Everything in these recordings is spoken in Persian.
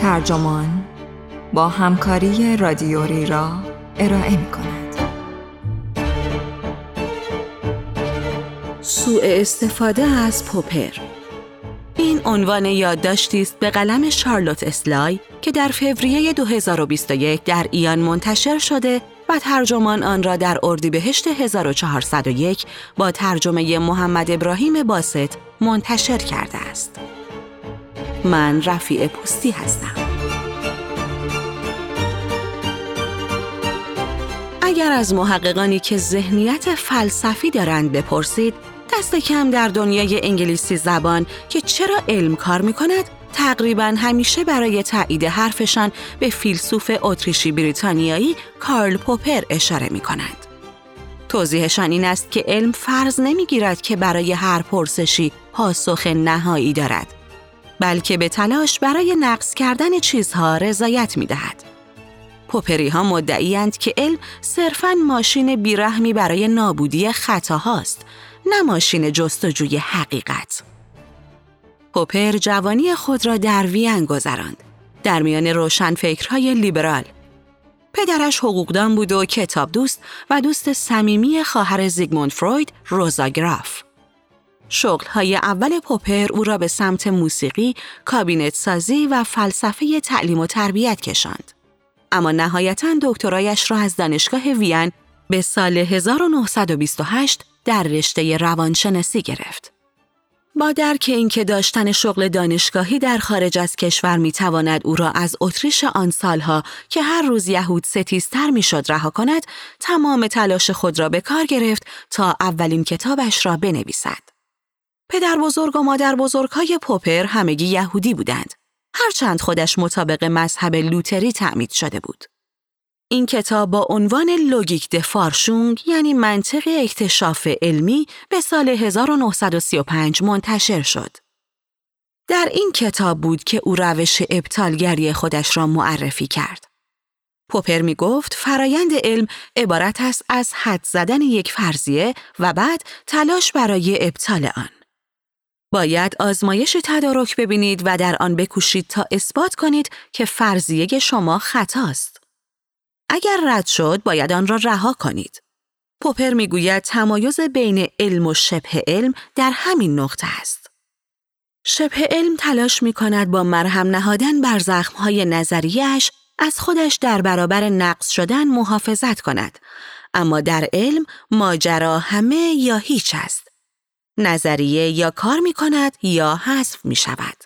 ترجمان با همکاری رادیوری را ارائه می کند. سوء استفاده از پوپر این عنوان یادداشتی است به قلم شارلوت اسلای که در فوریه 2021 در ایان منتشر شده و ترجمان آن را در اردیبهشت 1401 با ترجمه محمد ابراهیم باست منتشر کرده است. من رفیع پوستی هستم. اگر از محققانی که ذهنیت فلسفی دارند بپرسید، دست کم در دنیای انگلیسی زبان که چرا علم کار می کند، تقریبا همیشه برای تایید حرفشان به فیلسوف اتریشی بریتانیایی کارل پوپر اشاره می کنند. توضیحشان این است که علم فرض نمی‌گیرد که برای هر پرسشی پاسخ نهایی دارد بلکه به تلاش برای نقص کردن چیزها رضایت می دهد. پوپری ها مدعیند که علم صرفاً ماشین بیرحمی برای نابودی خطاهاست نه ماشین جستجوی حقیقت. پوپر جوانی خود را در وین گذراند در میان روشنفکرهای لیبرال پدرش حقوقدان بود و کتاب دوست و دوست صمیمی خواهر زیگموند فروید روزا گراف. شغلهای اول پوپر او را به سمت موسیقی، کابینت سازی و فلسفه تعلیم و تربیت کشاند. اما نهایتا دکترایش را از دانشگاه وین به سال 1928 در رشته روانشناسی گرفت. با درک اینکه داشتن شغل دانشگاهی در خارج از کشور می تواند او را از اتریش آن سالها که هر روز یهود ستیزتر می شد رها کند، تمام تلاش خود را به کار گرفت تا اولین کتابش را بنویسد. پدر بزرگ و مادر بزرگ های پوپر همگی یهودی بودند. هرچند خودش مطابق مذهب لوتری تعمید شده بود. این کتاب با عنوان لوگیک د یعنی منطق اکتشاف علمی به سال 1935 منتشر شد. در این کتاب بود که او روش ابطالگری خودش را معرفی کرد. پوپر می گفت فرایند علم عبارت است از حد زدن یک فرضیه و بعد تلاش برای ابطال آن. باید آزمایش تدارک ببینید و در آن بکوشید تا اثبات کنید که فرضیه شما خطاست. اگر رد شد باید آن را رها کنید. پوپر می‌گوید تمایز بین علم و شبه علم در همین نقطه است. شبه علم تلاش می کند با مرهم نهادن بر زخمهای نظریش از خودش در برابر نقص شدن محافظت کند. اما در علم ماجرا همه یا هیچ است. نظریه یا کار می کند یا حذف می شود.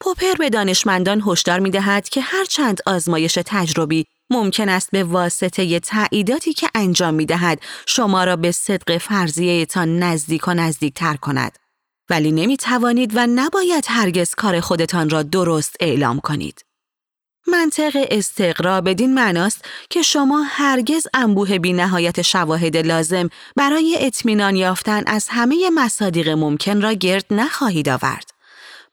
پوپر به دانشمندان هشدار می دهد که هرچند آزمایش تجربی ممکن است به واسطه تعییداتی که انجام می دهد شما را به صدق فرضیه تا نزدیک و نزدیک تر کند. ولی نمی توانید و نباید هرگز کار خودتان را درست اعلام کنید. منطق استقرا بدین معناست که شما هرگز انبوه بی نهایت شواهد لازم برای اطمینان یافتن از همه مصادیق ممکن را گرد نخواهید آورد.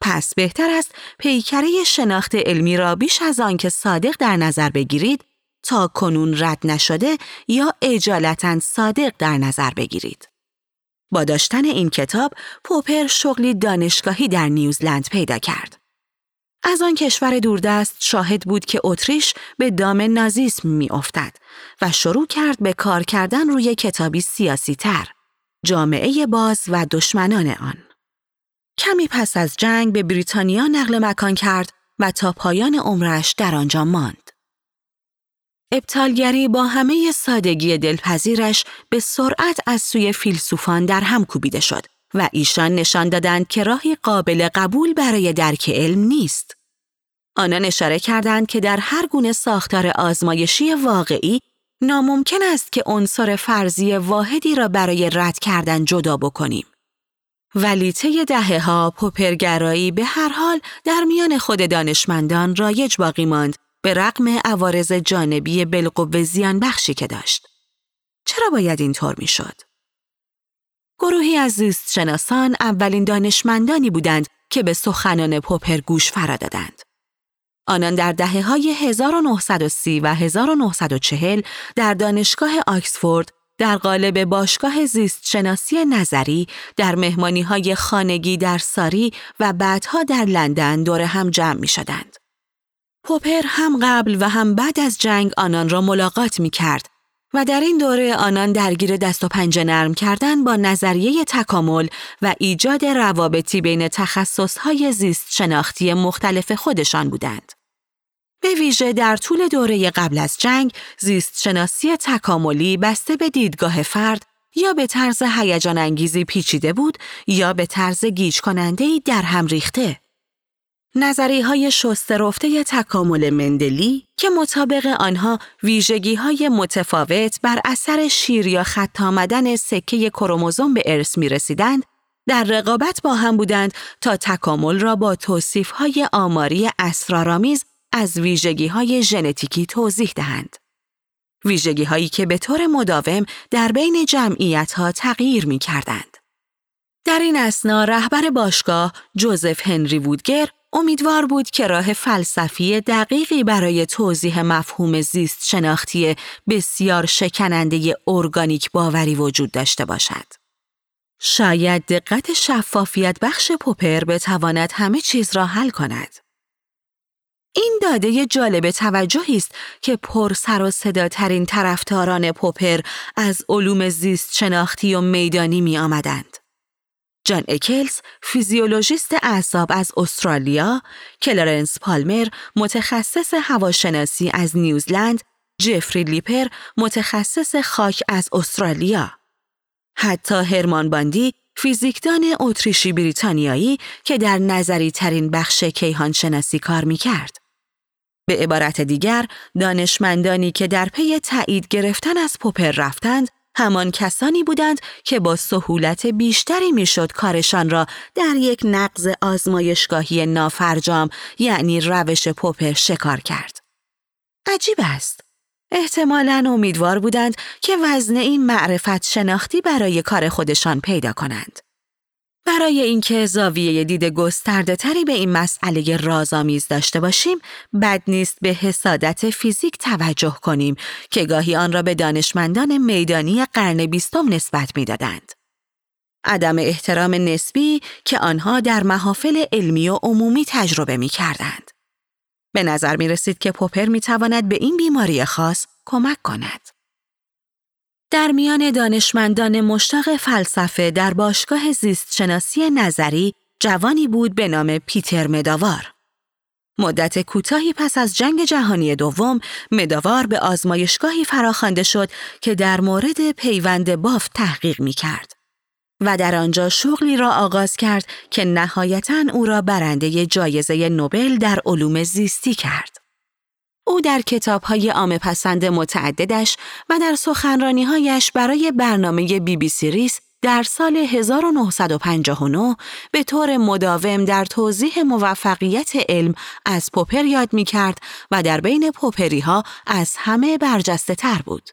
پس بهتر است پیکره شناخت علمی را بیش از آن که صادق در نظر بگیرید تا کنون رد نشده یا اجالتا صادق در نظر بگیرید. با داشتن این کتاب پوپر شغلی دانشگاهی در نیوزلند پیدا کرد. از آن کشور دوردست شاهد بود که اتریش به دام نازیسم می افتد و شروع کرد به کار کردن روی کتابی سیاسی تر، جامعه باز و دشمنان آن. کمی پس از جنگ به بریتانیا نقل مکان کرد و تا پایان عمرش در آنجا ماند. ابطالگری با همه سادگی دلپذیرش به سرعت از سوی فیلسوفان در هم کوبیده شد و ایشان نشان دادند که راهی قابل قبول برای درک علم نیست. آنان اشاره کردند که در هر گونه ساختار آزمایشی واقعی ناممکن است که عنصر فرضی واحدی را برای رد کردن جدا بکنیم. ولی طی دهه ها پوپرگرایی به هر حال در میان خود دانشمندان رایج باقی ماند به رغم عوارض جانبی بالقوه زیان بخشی که داشت. چرا باید اینطور می‌شد؟ گروهی از زیست شناسان اولین دانشمندانی بودند که به سخنان پوپر گوش فرا دادند. آنان در دهه های 1930 و 1940 در دانشگاه آکسفورد در قالب باشگاه زیست شناسی نظری در مهمانی های خانگی در ساری و بعدها در لندن دور هم جمع می شدند. پوپر هم قبل و هم بعد از جنگ آنان را ملاقات می کرد و در این دوره آنان درگیر دست و پنجه نرم کردن با نظریه تکامل و ایجاد روابطی بین تخصصهای زیست شناختی مختلف خودشان بودند. به ویژه در طول دوره قبل از جنگ، زیست شناسی تکاملی بسته به دیدگاه فرد یا به طرز هیجان انگیزی پیچیده بود یا به طرز گیج کننده در هم ریخته. نظری های شسترفته تکامل مندلی که مطابق آنها ویژگی های متفاوت بر اثر شیر یا خط آمدن سکه کروموزوم به ارث می رسیدند، در رقابت با هم بودند تا تکامل را با توصیف های آماری اسرارآمیز از ویژگی های ژنتیکی توضیح دهند. ویژگی هایی که به طور مداوم در بین جمعیت ها تغییر می کردند. در این اسنا رهبر باشگاه جوزف هنری وودگر امیدوار بود که راه فلسفی دقیقی برای توضیح مفهوم زیست شناختی بسیار شکننده ارگانیک باوری وجود داشته باشد. شاید دقت شفافیت بخش پوپر بتواند همه چیز را حل کند. این داده جالب توجهی است که پر سر و صداترین طرفداران پوپر از علوم زیست شناختی و میدانی می آمدند. جان اکلز فیزیولوژیست اعصاب از استرالیا، کلارنس پالمر متخصص هواشناسی از نیوزلند، جفری لیپر متخصص خاک از استرالیا. حتی هرمان باندی فیزیکدان اتریشی بریتانیایی که در نظری ترین بخش کیهان شناسی کار می کرد. به عبارت دیگر، دانشمندانی که در پی تایید گرفتن از پوپر رفتند، همان کسانی بودند که با سهولت بیشتری می‌شد کارشان را در یک نقض آزمایشگاهی نافرجام یعنی روش پوپر شکار کرد. عجیب است. احتمالا امیدوار بودند که وزن این معرفت شناختی برای کار خودشان پیدا کنند. برای اینکه زاویه دید گسترده تری به این مسئله رازآمیز داشته باشیم، بد نیست به حسادت فیزیک توجه کنیم که گاهی آن را به دانشمندان میدانی قرن بیستم نسبت می‌دادند. عدم احترام نسبی که آنها در محافل علمی و عمومی تجربه می کردند. به نظر می رسید که پوپر می تواند به این بیماری خاص کمک کند. در میان دانشمندان مشتاق فلسفه در باشگاه زیست شناسی نظری جوانی بود به نام پیتر مداوار. مدت کوتاهی پس از جنگ جهانی دوم مداوار به آزمایشگاهی فراخوانده شد که در مورد پیوند بافت تحقیق می کرد و در آنجا شغلی را آغاز کرد که نهایتا او را برنده جایزه نوبل در علوم زیستی کرد. او در کتابهای عام پسند متعددش و در سخنرانیهایش برای برنامه بی بی سی ریس در سال 1959 به طور مداوم در توضیح موفقیت علم از پوپر یاد می کرد و در بین پوپری ها از همه برجسته تر بود.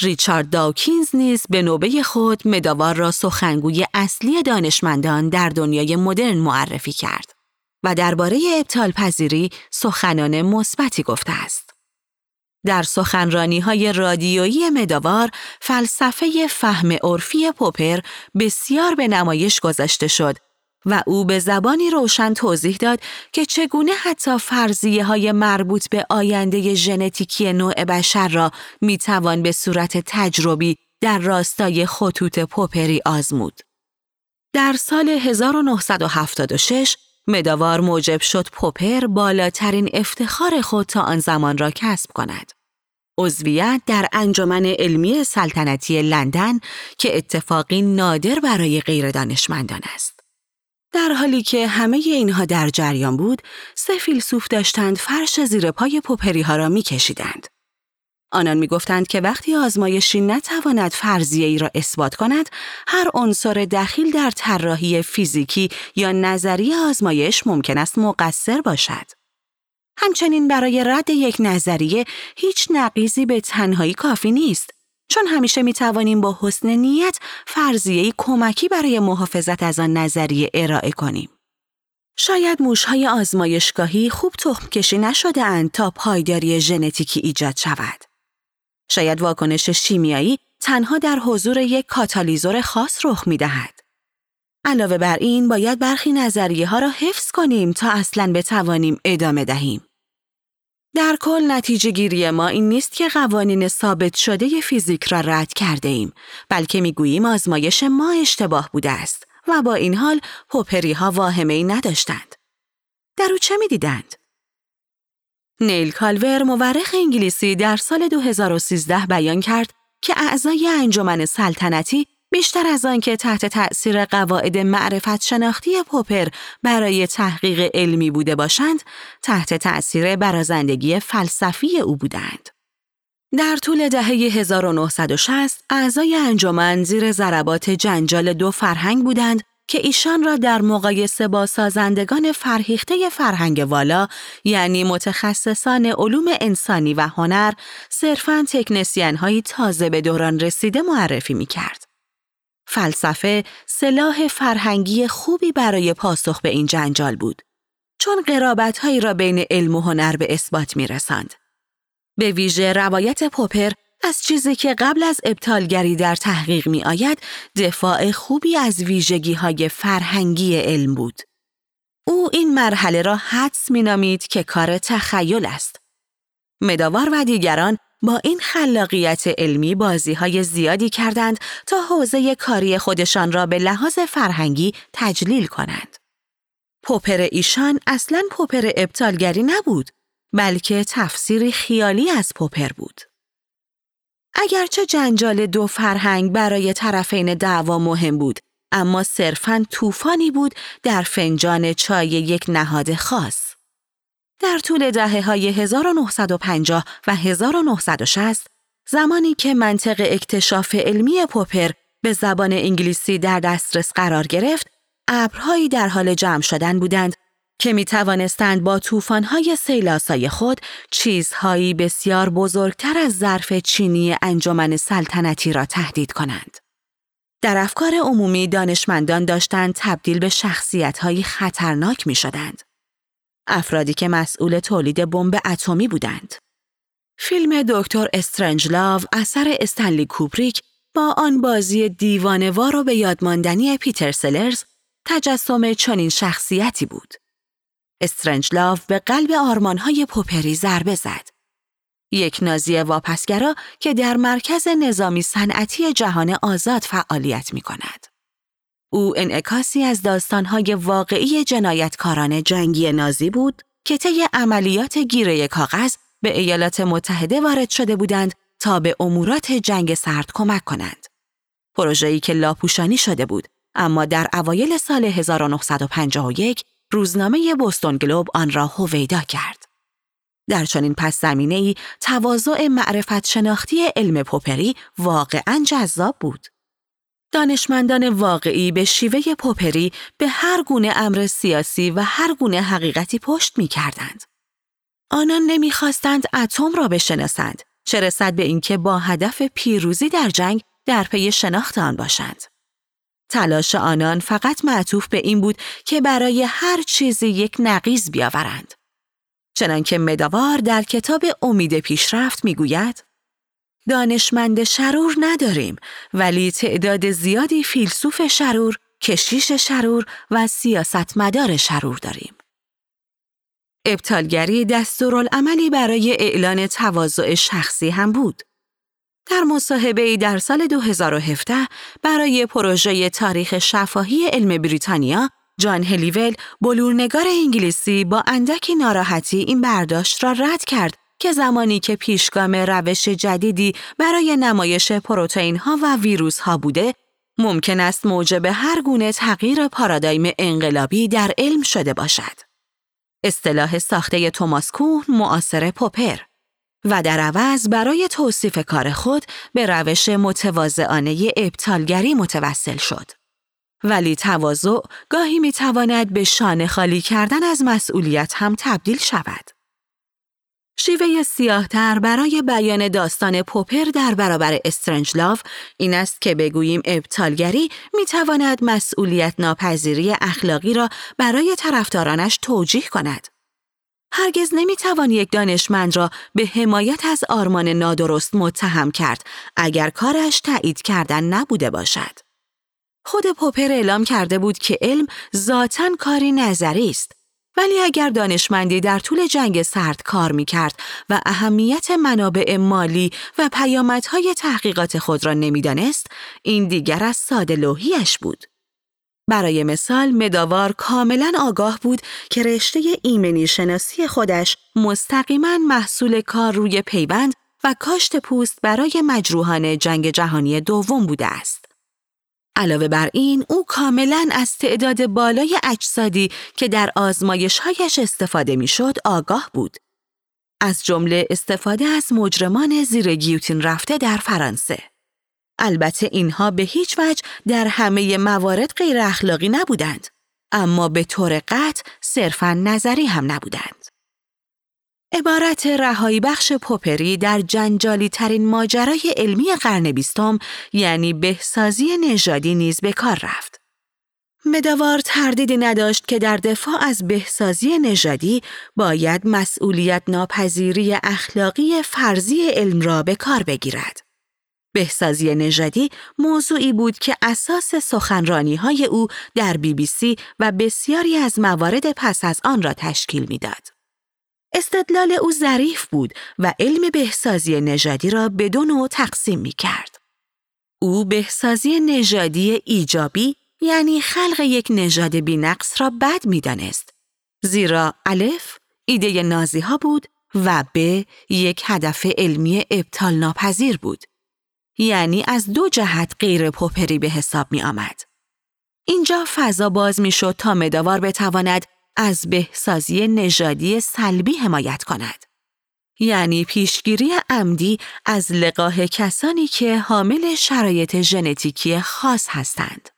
ریچارد داوکینز نیز به نوبه خود مداوار را سخنگوی اصلی دانشمندان در دنیای مدرن معرفی کرد. و درباره ابطال پذیری سخنان مثبتی گفته است. در سخنرانی های رادیویی مداوار فلسفه فهم عرفی پوپر بسیار به نمایش گذاشته شد و او به زبانی روشن توضیح داد که چگونه حتی فرضیه های مربوط به آینده ژنتیکی نوع بشر را می توان به صورت تجربی در راستای خطوط پوپری آزمود. در سال 1976 مداوار موجب شد پوپر بالاترین افتخار خود تا آن زمان را کسب کند. عضویت در انجمن علمی سلطنتی لندن که اتفاقی نادر برای غیر دانشمندان است. در حالی که همه اینها در جریان بود، سه فیلسوف داشتند فرش زیر پای پوپری ها را می کشیدند. آنان می‌گفتند که وقتی آزمایشی نتواند فرضیه ای را اثبات کند، هر عنصر دخیل در طراحی فیزیکی یا نظری آزمایش ممکن است مقصر باشد. همچنین برای رد یک نظریه هیچ نقیزی به تنهایی کافی نیست. چون همیشه می توانیم با حسن نیت فرضیه کمکی برای محافظت از آن نظریه ارائه کنیم. شاید موشهای آزمایشگاهی خوب تخم کشی نشده اند تا پایداری ژنتیکی ایجاد شود. شاید واکنش شیمیایی تنها در حضور یک کاتالیزور خاص رخ می دهد. علاوه بر این باید برخی نظریه ها را حفظ کنیم تا اصلا بتوانیم ادامه دهیم. در کل نتیجه گیری ما این نیست که قوانین ثابت شده فیزیک را رد کرده ایم بلکه می‌گوییم آزمایش ما اشتباه بوده است و با این حال پوپری ها واهمه ای نداشتند. در او چه می‌دیدند؟ نیل کالور مورخ انگلیسی در سال 2013 بیان کرد که اعضای انجمن سلطنتی بیشتر از آنکه تحت تأثیر قواعد معرفت شناختی پوپر برای تحقیق علمی بوده باشند، تحت تأثیر برازندگی فلسفی او بودند. در طول دهه 1960 اعضای انجمن زیر ضربات جنجال دو فرهنگ بودند که ایشان را در مقایسه با سازندگان فرهیخته فرهنگ والا یعنی متخصصان علوم انسانی و هنر صرفاً تکنسین هایی تازه به دوران رسیده معرفی می کرد. فلسفه سلاح فرهنگی خوبی برای پاسخ به این جنجال بود چون قرابت هایی را بین علم و هنر به اثبات می رسند. به ویژه روایت پوپر از چیزی که قبل از ابطالگری در تحقیق می آید دفاع خوبی از ویژگی های فرهنگی علم بود. او این مرحله را حدس می نامید که کار تخیل است. مداوار و دیگران با این خلاقیت علمی بازی های زیادی کردند تا حوزه کاری خودشان را به لحاظ فرهنگی تجلیل کنند. پوپر ایشان اصلا پوپر ابطالگری نبود بلکه تفسیری خیالی از پوپر بود. اگرچه جنجال دو فرهنگ برای طرفین دعوا مهم بود اما صرفاً طوفانی بود در فنجان چای یک نهاد خاص. در طول دهه های 1950 و 1960 زمانی که منطق اکتشاف علمی پوپر به زبان انگلیسی در دسترس قرار گرفت، ابرهایی در حال جمع شدن بودند که می توانستند با طوفان‌های سیلاسای خود چیزهایی بسیار بزرگتر از ظرف چینی انجمن سلطنتی را تهدید کنند. در افکار عمومی دانشمندان داشتند تبدیل به شخصیت‌هایی خطرناک می شدند. افرادی که مسئول تولید بمب اتمی بودند. فیلم دکتر استرنجلاو اثر استنلی کوبریک با آن بازی دیوانوار و به یادماندنی پیتر سلرز تجسم چنین شخصیتی بود. استرنجلاو به قلب آرمانهای پوپری ضربه زد. یک نازی واپسگرا که در مرکز نظامی صنعتی جهان آزاد فعالیت می کند. او انعکاسی از داستانهای واقعی جنایتکاران جنگی نازی بود که طی عملیات گیره کاغذ به ایالات متحده وارد شده بودند تا به امورات جنگ سرد کمک کنند. پروژه‌ای که لاپوشانی شده بود اما در اوایل سال 1951 روزنامه بوستون گلوب آن را هویدا کرد. در چنین پس زمینه ای تواضع معرفت شناختی علم پوپری واقعا جذاب بود. دانشمندان واقعی به شیوه پوپری به هر گونه امر سیاسی و هر گونه حقیقتی پشت می کردند. آنان نمی‌خواستند اتم را بشناسند چه رسد به اینکه با هدف پیروزی در جنگ در پی شناخت آن باشند. تلاش آنان فقط معطوف به این بود که برای هر چیزی یک نقیز بیاورند. چنانکه مداوار در کتاب امید پیشرفت می‌گوید دانشمند شرور نداریم ولی تعداد زیادی فیلسوف شرور، کشیش شرور و سیاستمدار شرور داریم. ابطالگری دستورالعملی برای اعلان تواضع شخصی هم بود. در مصاحبه در سال 2017 برای پروژه تاریخ شفاهی علم بریتانیا، جان هلیول بلورنگار انگلیسی با اندکی ناراحتی این برداشت را رد کرد که زمانی که پیشگام روش جدیدی برای نمایش پروتئین ها و ویروس ها بوده، ممکن است موجب هر گونه تغییر پارادایم انقلابی در علم شده باشد. اصطلاح ساخته توماس کوهن معاصر پوپر و در عوض برای توصیف کار خود به روش متواضعانه ابطالگری متوسل شد. ولی تواضع گاهی می تواند به شانه خالی کردن از مسئولیت هم تبدیل شود. شیوه سیاهتر برای بیان داستان پوپر در برابر استرنجلاف این است که بگوییم ابطالگری می تواند مسئولیت ناپذیری اخلاقی را برای طرفدارانش توجیه کند. هرگز نمی توان یک دانشمند را به حمایت از آرمان نادرست متهم کرد اگر کارش تایید کردن نبوده باشد. خود پوپر اعلام کرده بود که علم ذاتا کاری نظری است ولی اگر دانشمندی در طول جنگ سرد کار می کرد و اهمیت منابع مالی و پیامدهای تحقیقات خود را نمی‌دانست، این دیگر از ساده لوحیش بود. برای مثال مداوار کاملا آگاه بود که رشته ایمنی شناسی خودش مستقیما محصول کار روی پیوند و کاشت پوست برای مجروحان جنگ جهانی دوم بوده است. علاوه بر این او کاملا از تعداد بالای اجسادی که در آزمایشهایش استفاده می‌شد آگاه بود. از جمله استفاده از مجرمان زیر گیوتین رفته در فرانسه. البته اینها به هیچ وجه در همه موارد غیر اخلاقی نبودند، اما به طور قطع صرفا نظری هم نبودند. عبارت رهایی بخش پوپری در جنجالی ترین ماجرای علمی قرن بیستم یعنی بهسازی نژادی نیز به کار رفت. مداوار تردیدی نداشت که در دفاع از بهسازی نژادی باید مسئولیت ناپذیری اخلاقی فرضی علم را به کار بگیرد. بهسازی نژادی موضوعی بود که اساس سخنرانی های او در بی بی سی و بسیاری از موارد پس از آن را تشکیل می‌داد. استدلال او ظریف بود و علم بهسازی نژادی را به دو نوع تقسیم می کرد. او بهسازی نژادی ایجابی یعنی خلق یک نژاد بینقص را بد می دانست. زیرا الف ایده نازی ها بود و ب یک هدف علمی ابطال ناپذیر بود. یعنی از دو جهت غیر پوپری به حساب می آمد. اینجا فضا باز می شد تا مداوار بتواند از بهسازی نژادی سلبی حمایت کند. یعنی پیشگیری عمدی از لقاه کسانی که حامل شرایط ژنتیکی خاص هستند.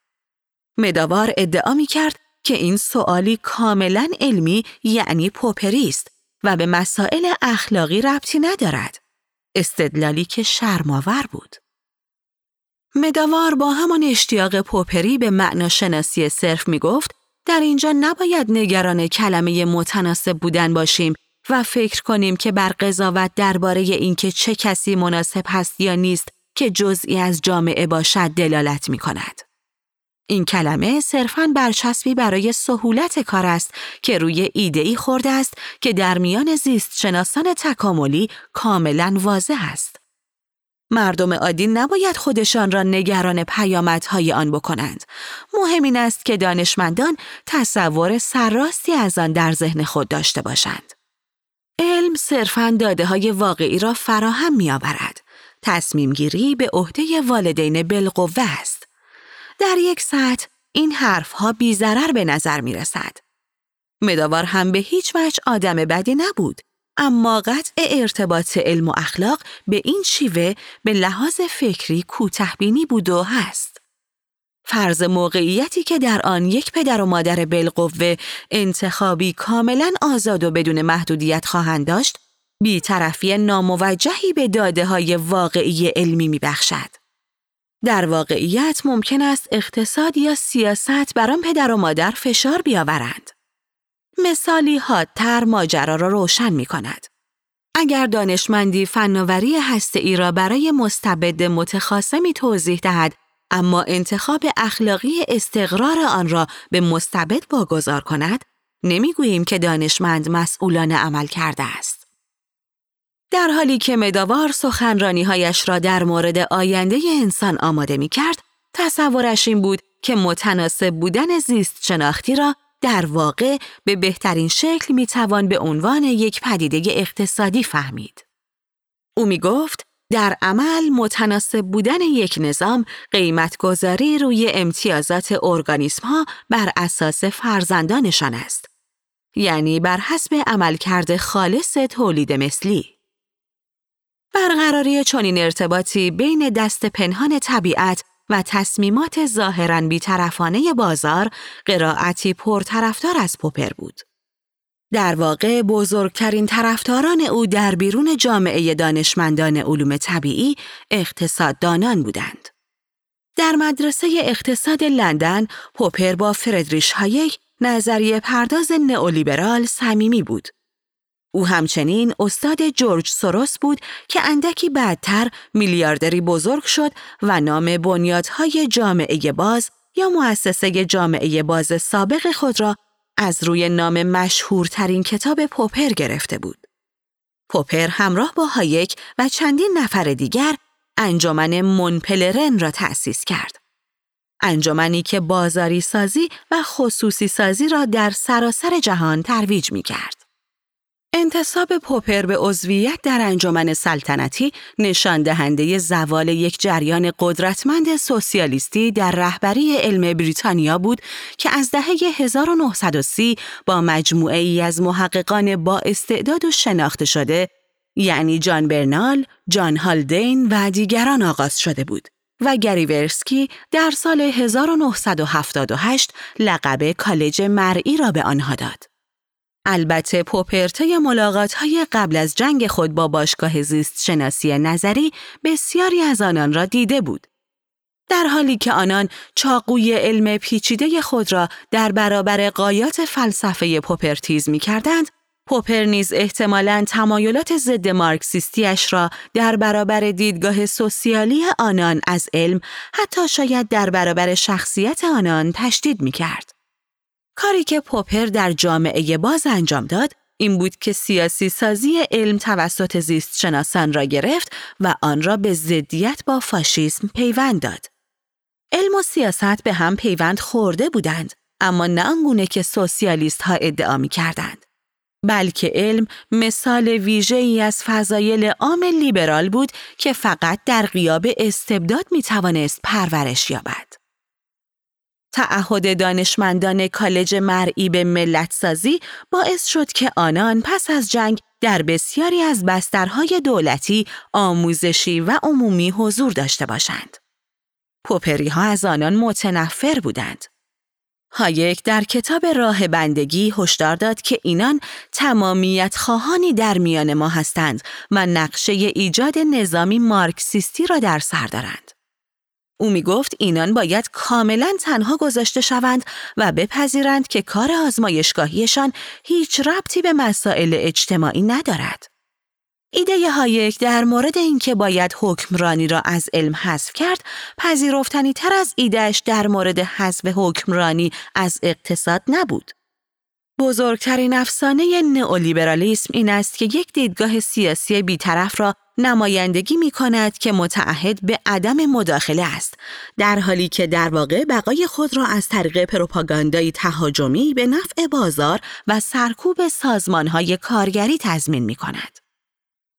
مداوار ادعا می کرد که این سوالی کاملا علمی یعنی پوپری است و به مسائل اخلاقی ربطی ندارد. استدلالی که شرماور بود. مداوار با همان اشتیاق پوپری به معناشناسی صرف می گفت در اینجا نباید نگران کلمه متناسب بودن باشیم و فکر کنیم که بر قضاوت درباره اینکه چه کسی مناسب هست یا نیست که جزئی از جامعه باشد دلالت می کند. این کلمه صرفاً برچسبی برای سهولت کار است که روی ایده‌ای خورده است که در میان زیست شناسان تکاملی کاملا واضح است. مردم عادی نباید خودشان را نگران پیامدهای آن بکنند. مهم این است که دانشمندان تصور سرراستی از آن در ذهن خود داشته باشند. علم صرفاً داده های واقعی را فراهم می آورد. تصمیم گیری به عهده والدین بالقوه است. در یک سطح این حرفها بیزرر به نظر می رسد. مداوار هم به هیچ وجه آدم بدی نبود اما قطع ارتباط علم و اخلاق به این شیوه به لحاظ فکری کوتهبینی بود و هست. فرض موقعیتی که در آن یک پدر و مادر بالقوه انتخابی کاملا آزاد و بدون محدودیت خواهند داشت، بیطرفی ناموجهی به داده های واقعی علمی می بخشد. در واقعیت ممکن است اقتصاد یا سیاست بر آن پدر و مادر فشار بیاورند. مثالی حادتر ماجرا را روشن می کند. اگر دانشمندی فناوری هسته ای را برای مستبد متخاصمی توضیح دهد اما انتخاب اخلاقی استقرار آن را به مستبد واگذار کند نمی‌گوییم که دانشمند مسئولان عمل کرده است در حالی که مداوار سخنرانیهایش را در مورد آینده انسان آماده می کرد تصورش این بود که متناسب بودن زیست شناختی را در واقع به بهترین شکل می توان به عنوان یک پدیده اقتصادی فهمید. او می گفت در عمل متناسب بودن یک نظام قیمت گذاری روی امتیازات ارگانیسم ها بر اساس فرزندانشان است. یعنی بر حسب عملکرد خالص تولید مثلی. برقراری چنین ارتباطی بین دست پنهان طبیعت و تصمیمات ظاهرا بیطرفانه بازار قرائتی پرطرفدار از پوپر بود. در واقع بزرگترین طرفداران او در بیرون جامعه دانشمندان علوم طبیعی اقتصاددانان بودند. در مدرسه اقتصاد لندن، پوپر با فردریش هایک نظریه پرداز نئولیبرال صمیمی بود او همچنین استاد جورج سوروس بود که اندکی بعدتر میلیاردری بزرگ شد و نام بنیادهای جامعه باز یا مؤسسه جامعه باز سابق خود را از روی نام مشهورترین کتاب پوپر گرفته بود. پوپر همراه با هایک و چندین نفر دیگر انجمن مون پلرن را تأسیس کرد. انجمنی که بازاری سازی و خصوصی سازی را در سراسر جهان ترویج می کرد. انتصاب پوپر به عضویت در انجمن سلطنتی نشان دهنده زوال یک جریان قدرتمند سوسیالیستی در رهبری علم بریتانیا بود که از دهه 1930 با مجموعه ای از محققان با استعداد و شناخته شده یعنی جان برنال، جان هالدین و دیگران آغاز شده بود و گریورسکی در سال 1978 لقب کالج مرئی را به آنها داد. البته پوپرته ملاقات های قبل از جنگ خود با باشگاه زیست شناسی نظری بسیاری از آنان را دیده بود. در حالی که آنان چاقوی علم پیچیده خود را در برابر قایات فلسفه پوپرتیز می کردند، پوپر نیز احتمالاً تمایلات ضد مارکسیستیش را در برابر دیدگاه سوسیالی آنان از علم حتی شاید در برابر شخصیت آنان تشدید می کرد. کاری که پوپر در جامعه باز انجام داد این بود که سیاسی سازی علم توسط زیست شناسان را گرفت و آن را به ضدیت با فاشیسم پیوند داد. علم و سیاست به هم پیوند خورده بودند اما نه آنگونه که سوسیالیست ها ادعا می کردند. بلکه علم مثال ویژه ای از فضایل عام لیبرال بود که فقط در غیاب استبداد می توانست پرورش یابد. تعهد دانشمندان کالج مرئی به ملت سازی باعث شد که آنان پس از جنگ در بسیاری از بسترهای دولتی، آموزشی و عمومی حضور داشته باشند. پوپری ها از آنان متنفر بودند. هایک در کتاب راه بندگی هشدار داد که اینان تمامیت خواهانی در میان ما هستند و نقشه ایجاد نظامی مارکسیستی را در سر دارند. او می گفت اینان باید کاملا تنها گذاشته شوند و بپذیرند که کار آزمایشگاهیشان هیچ ربطی به مسائل اجتماعی ندارد. ایده هایک در مورد اینکه باید حکمرانی را از علم حذف کرد پذیرفتنی تر از ایدهش در مورد حذف حکمرانی از اقتصاد نبود. بزرگترین افسانه نئولیبرالیسم این است که یک دیدگاه سیاسی بیطرف را نمایندگی می کند که متعهد به عدم مداخله است در حالی که در واقع بقای خود را از طریق پروپاگاندای تهاجمی به نفع بازار و سرکوب سازمانهای کارگری تضمین می کند.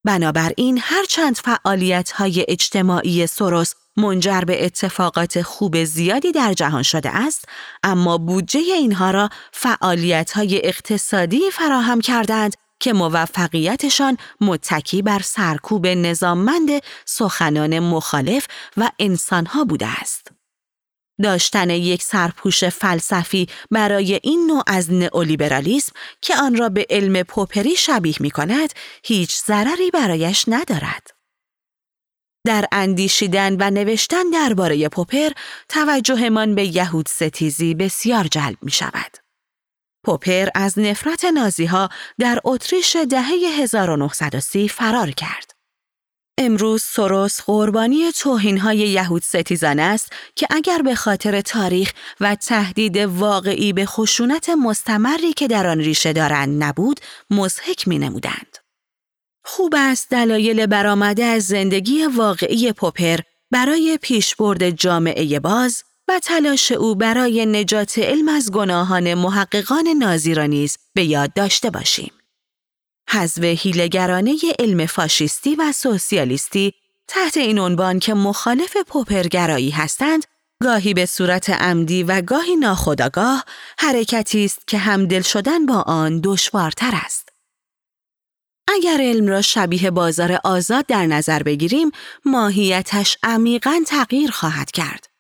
بنابراین هرچند فعالیت های اجتماعی سروس منجر به اتفاقات خوب زیادی در جهان شده است اما بودجه اینها را فعالیت های اقتصادی فراهم کردند که موفقیتشان متکی بر سرکوب نظاممند سخنان مخالف و انسانها بوده است. داشتن یک سرپوش فلسفی برای این نوع از نئولیبرالیسم که آن را به علم پوپری شبیه می کند هیچ ضرری برایش ندارد. در اندیشیدن و نوشتن درباره پوپر توجهمان به یهود ستیزی بسیار جلب می شود. پوپر از نفرت نازی ها در اتریش دهه 1930 فرار کرد. امروز سروس قربانی توهین های یهود ستیزان است که اگر به خاطر تاریخ و تهدید واقعی به خشونت مستمری که در آن ریشه دارند نبود، مزهک می نمودند. خوب است دلایل برآمده از زندگی واقعی پوپر برای پیشبرد جامعه باز و تلاش او برای نجات علم از گناهان محققان نازی را نیز به یاد داشته باشیم. حذف هیلگرانه علم فاشیستی و سوسیالیستی تحت این عنوان که مخالف پوپرگرایی هستند گاهی به صورت عمدی و گاهی ناخداگاه حرکتی است که همدل شدن با آن دشوارتر است. اگر علم را شبیه بازار آزاد در نظر بگیریم، ماهیتش عمیقا تغییر خواهد کرد.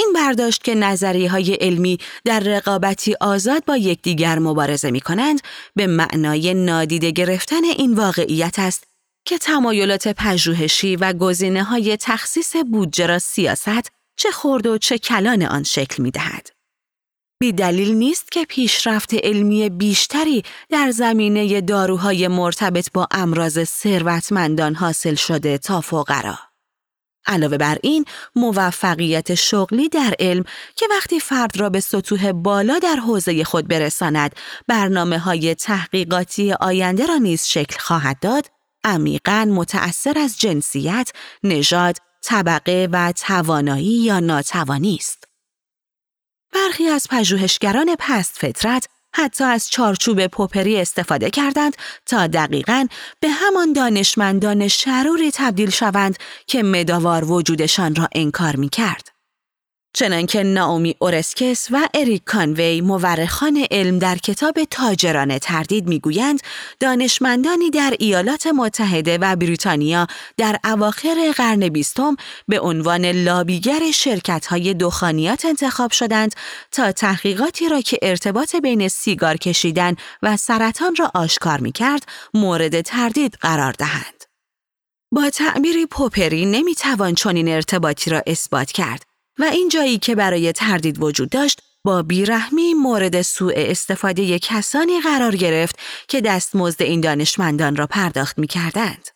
این برداشت که نظری های علمی در رقابتی آزاد با یکدیگر مبارزه می کنند به معنای نادیده گرفتن این واقعیت است که تمایلات پژوهشی و گزینه های تخصیص بودجه را سیاست چه خرد و چه کلان آن شکل می دهد. بی دلیل نیست که پیشرفت علمی بیشتری در زمینه داروهای مرتبط با امراض ثروتمندان حاصل شده تا فقرا. علاوه بر این موفقیت شغلی در علم که وقتی فرد را به سطوح بالا در حوزه خود برساند برنامه های تحقیقاتی آینده را نیز شکل خواهد داد عمیقا متأثر از جنسیت، نژاد، طبقه و توانایی یا ناتوانی است. برخی از پژوهشگران پست فطرت حتی از چارچوب پوپری استفاده کردند تا دقیقا به همان دانشمندان شروری تبدیل شوند که مداوار وجودشان را انکار می کرد. چنانکه ناومی اورسکس و اریک کانوی مورخان علم در کتاب تاجران تردید می‌گویند دانشمندانی در ایالات متحده و بریتانیا در اواخر قرن بیستم به عنوان لابیگر های دخانیات انتخاب شدند تا تحقیقاتی را که ارتباط بین سیگار کشیدن و سرطان را آشکار می‌کرد مورد تردید قرار دهند. با تعبیری پوپری نمی‌توان چنین ارتباطی را اثبات کرد و این جایی که برای تردید وجود داشت با بیرحمی مورد سوء استفاده کسانی قرار گرفت که دستمزد این دانشمندان را پرداخت می کردند.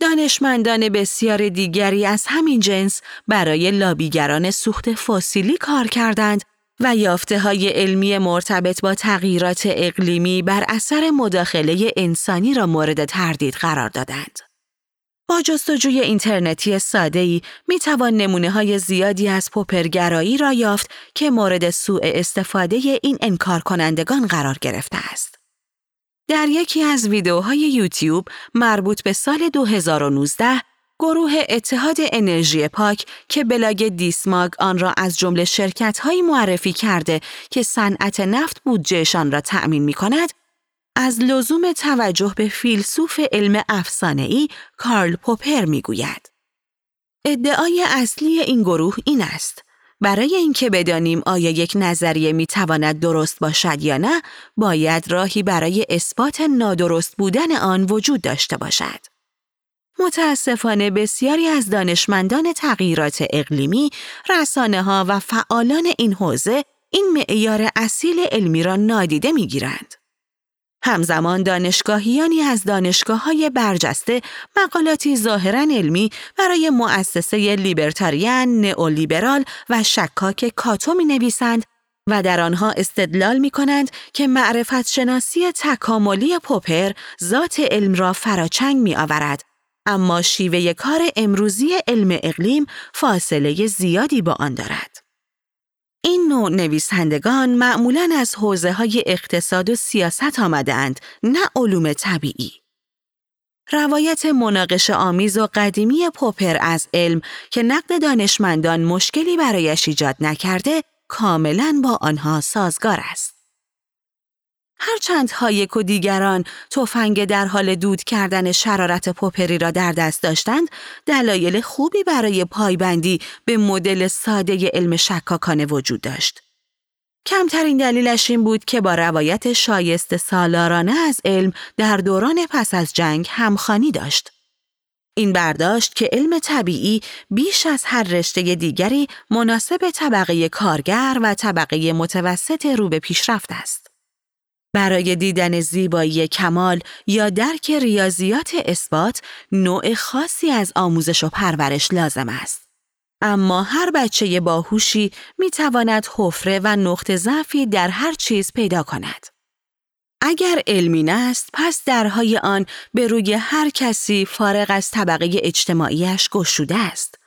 دانشمندان بسیار دیگری از همین جنس برای لابیگران سوخت فسیلی کار کردند و یافته های علمی مرتبط با تغییرات اقلیمی بر اثر مداخله انسانی را مورد تردید قرار دادند. با جستجوی اینترنتی ای می توان نمونه های زیادی از پوپرگرایی را یافت که مورد سوء استفاده این انکار کنندگان قرار گرفته است. در یکی از ویدیوهای یوتیوب مربوط به سال 2019 گروه اتحاد انرژی پاک که بلاگ دیسماگ آن را از جمله شرکت معرفی کرده که صنعت نفت بودجهشان را تأمین می کند از لزوم توجه به فیلسوف علم ای کارل پوپر می‌گوید. ادعای اصلی این گروه این است. برای اینکه بدانیم آیا یک نظریه می تواند درست باشد یا نه، باید راهی برای اثبات نادرست بودن آن وجود داشته باشد. متاسفانه بسیاری از دانشمندان تغییرات اقلیمی، رسانه ها و فعالان این حوزه این معیار اصیل علمی را نادیده می گیرند. همزمان دانشگاهیانی از دانشگاه های برجسته مقالاتی ظاهرا علمی برای مؤسسه لیبرتاریان، نئولیبرال و شکاک کاتو می نویسند و در آنها استدلال می کنند که معرفت شناسی تکاملی پوپر ذات علم را فراچنگ می آورد اما شیوه کار امروزی علم اقلیم فاصله زیادی با آن دارد. این نوع نویسندگان معمولا از حوزه های اقتصاد و سیاست آمدند نه علوم طبیعی. روایت مناقش آمیز و قدیمی پوپر از علم که نقد دانشمندان مشکلی برایش ایجاد نکرده کاملا با آنها سازگار است. هرچند هایک و دیگران تفنگ در حال دود کردن شرارت پوپری را در دست داشتند، دلایل خوبی برای پایبندی به مدل ساده علم شکاکانه وجود داشت. کمترین دلیلش این بود که با روایت شایست سالارانه از علم در دوران پس از جنگ همخانی داشت. این برداشت که علم طبیعی بیش از هر رشته دیگری مناسب طبقه کارگر و طبقه متوسط رو به پیشرفت است. برای دیدن زیبایی کمال یا درک ریاضیات اثبات نوع خاصی از آموزش و پرورش لازم است. اما هر بچه باهوشی می تواند حفره و نقط ضعفی در هر چیز پیدا کند. اگر علمی است پس درهای آن به روی هر کسی فارغ از طبقه اجتماعیش گشوده است.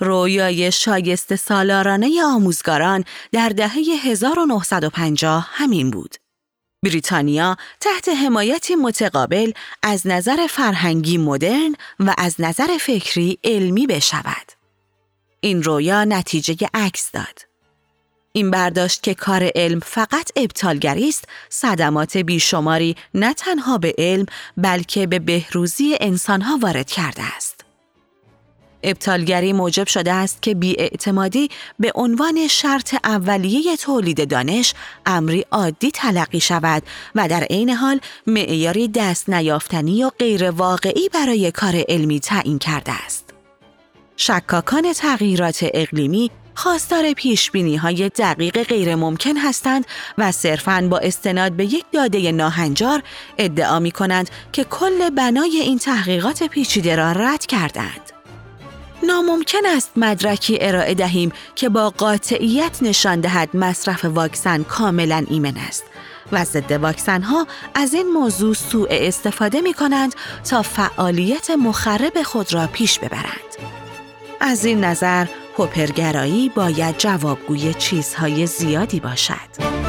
رویای شایست سالارانه آموزگاران در دهه 1950 همین بود. بریتانیا تحت حمایتی متقابل از نظر فرهنگی مدرن و از نظر فکری علمی بشود. این رویا نتیجه عکس داد. این برداشت که کار علم فقط ابطالگری است صدمات بیشماری نه تنها به علم بلکه به بهروزی انسانها وارد کرده است. ابطالگری موجب شده است که بیاعتمادی به عنوان شرط اولیه تولید دانش امری عادی تلقی شود و در عین حال معیاری دست نیافتنی و غیر واقعی برای کار علمی تعیین کرده است. شکاکان تغییرات اقلیمی خواستار پیش بینی های دقیق غیر ممکن هستند و صرفاً با استناد به یک داده ناهنجار ادعا می کنند که کل بنای این تحقیقات پیچیده را رد کردند. ناممکن است مدرکی ارائه دهیم که با قاطعیت نشان دهد مصرف واکسن کاملا ایمن است و ضد واکسن ها از این موضوع سوء استفاده می کنند تا فعالیت مخرب خود را پیش ببرند. از این نظر، پوپرگرایی باید جوابگوی چیزهای زیادی باشد.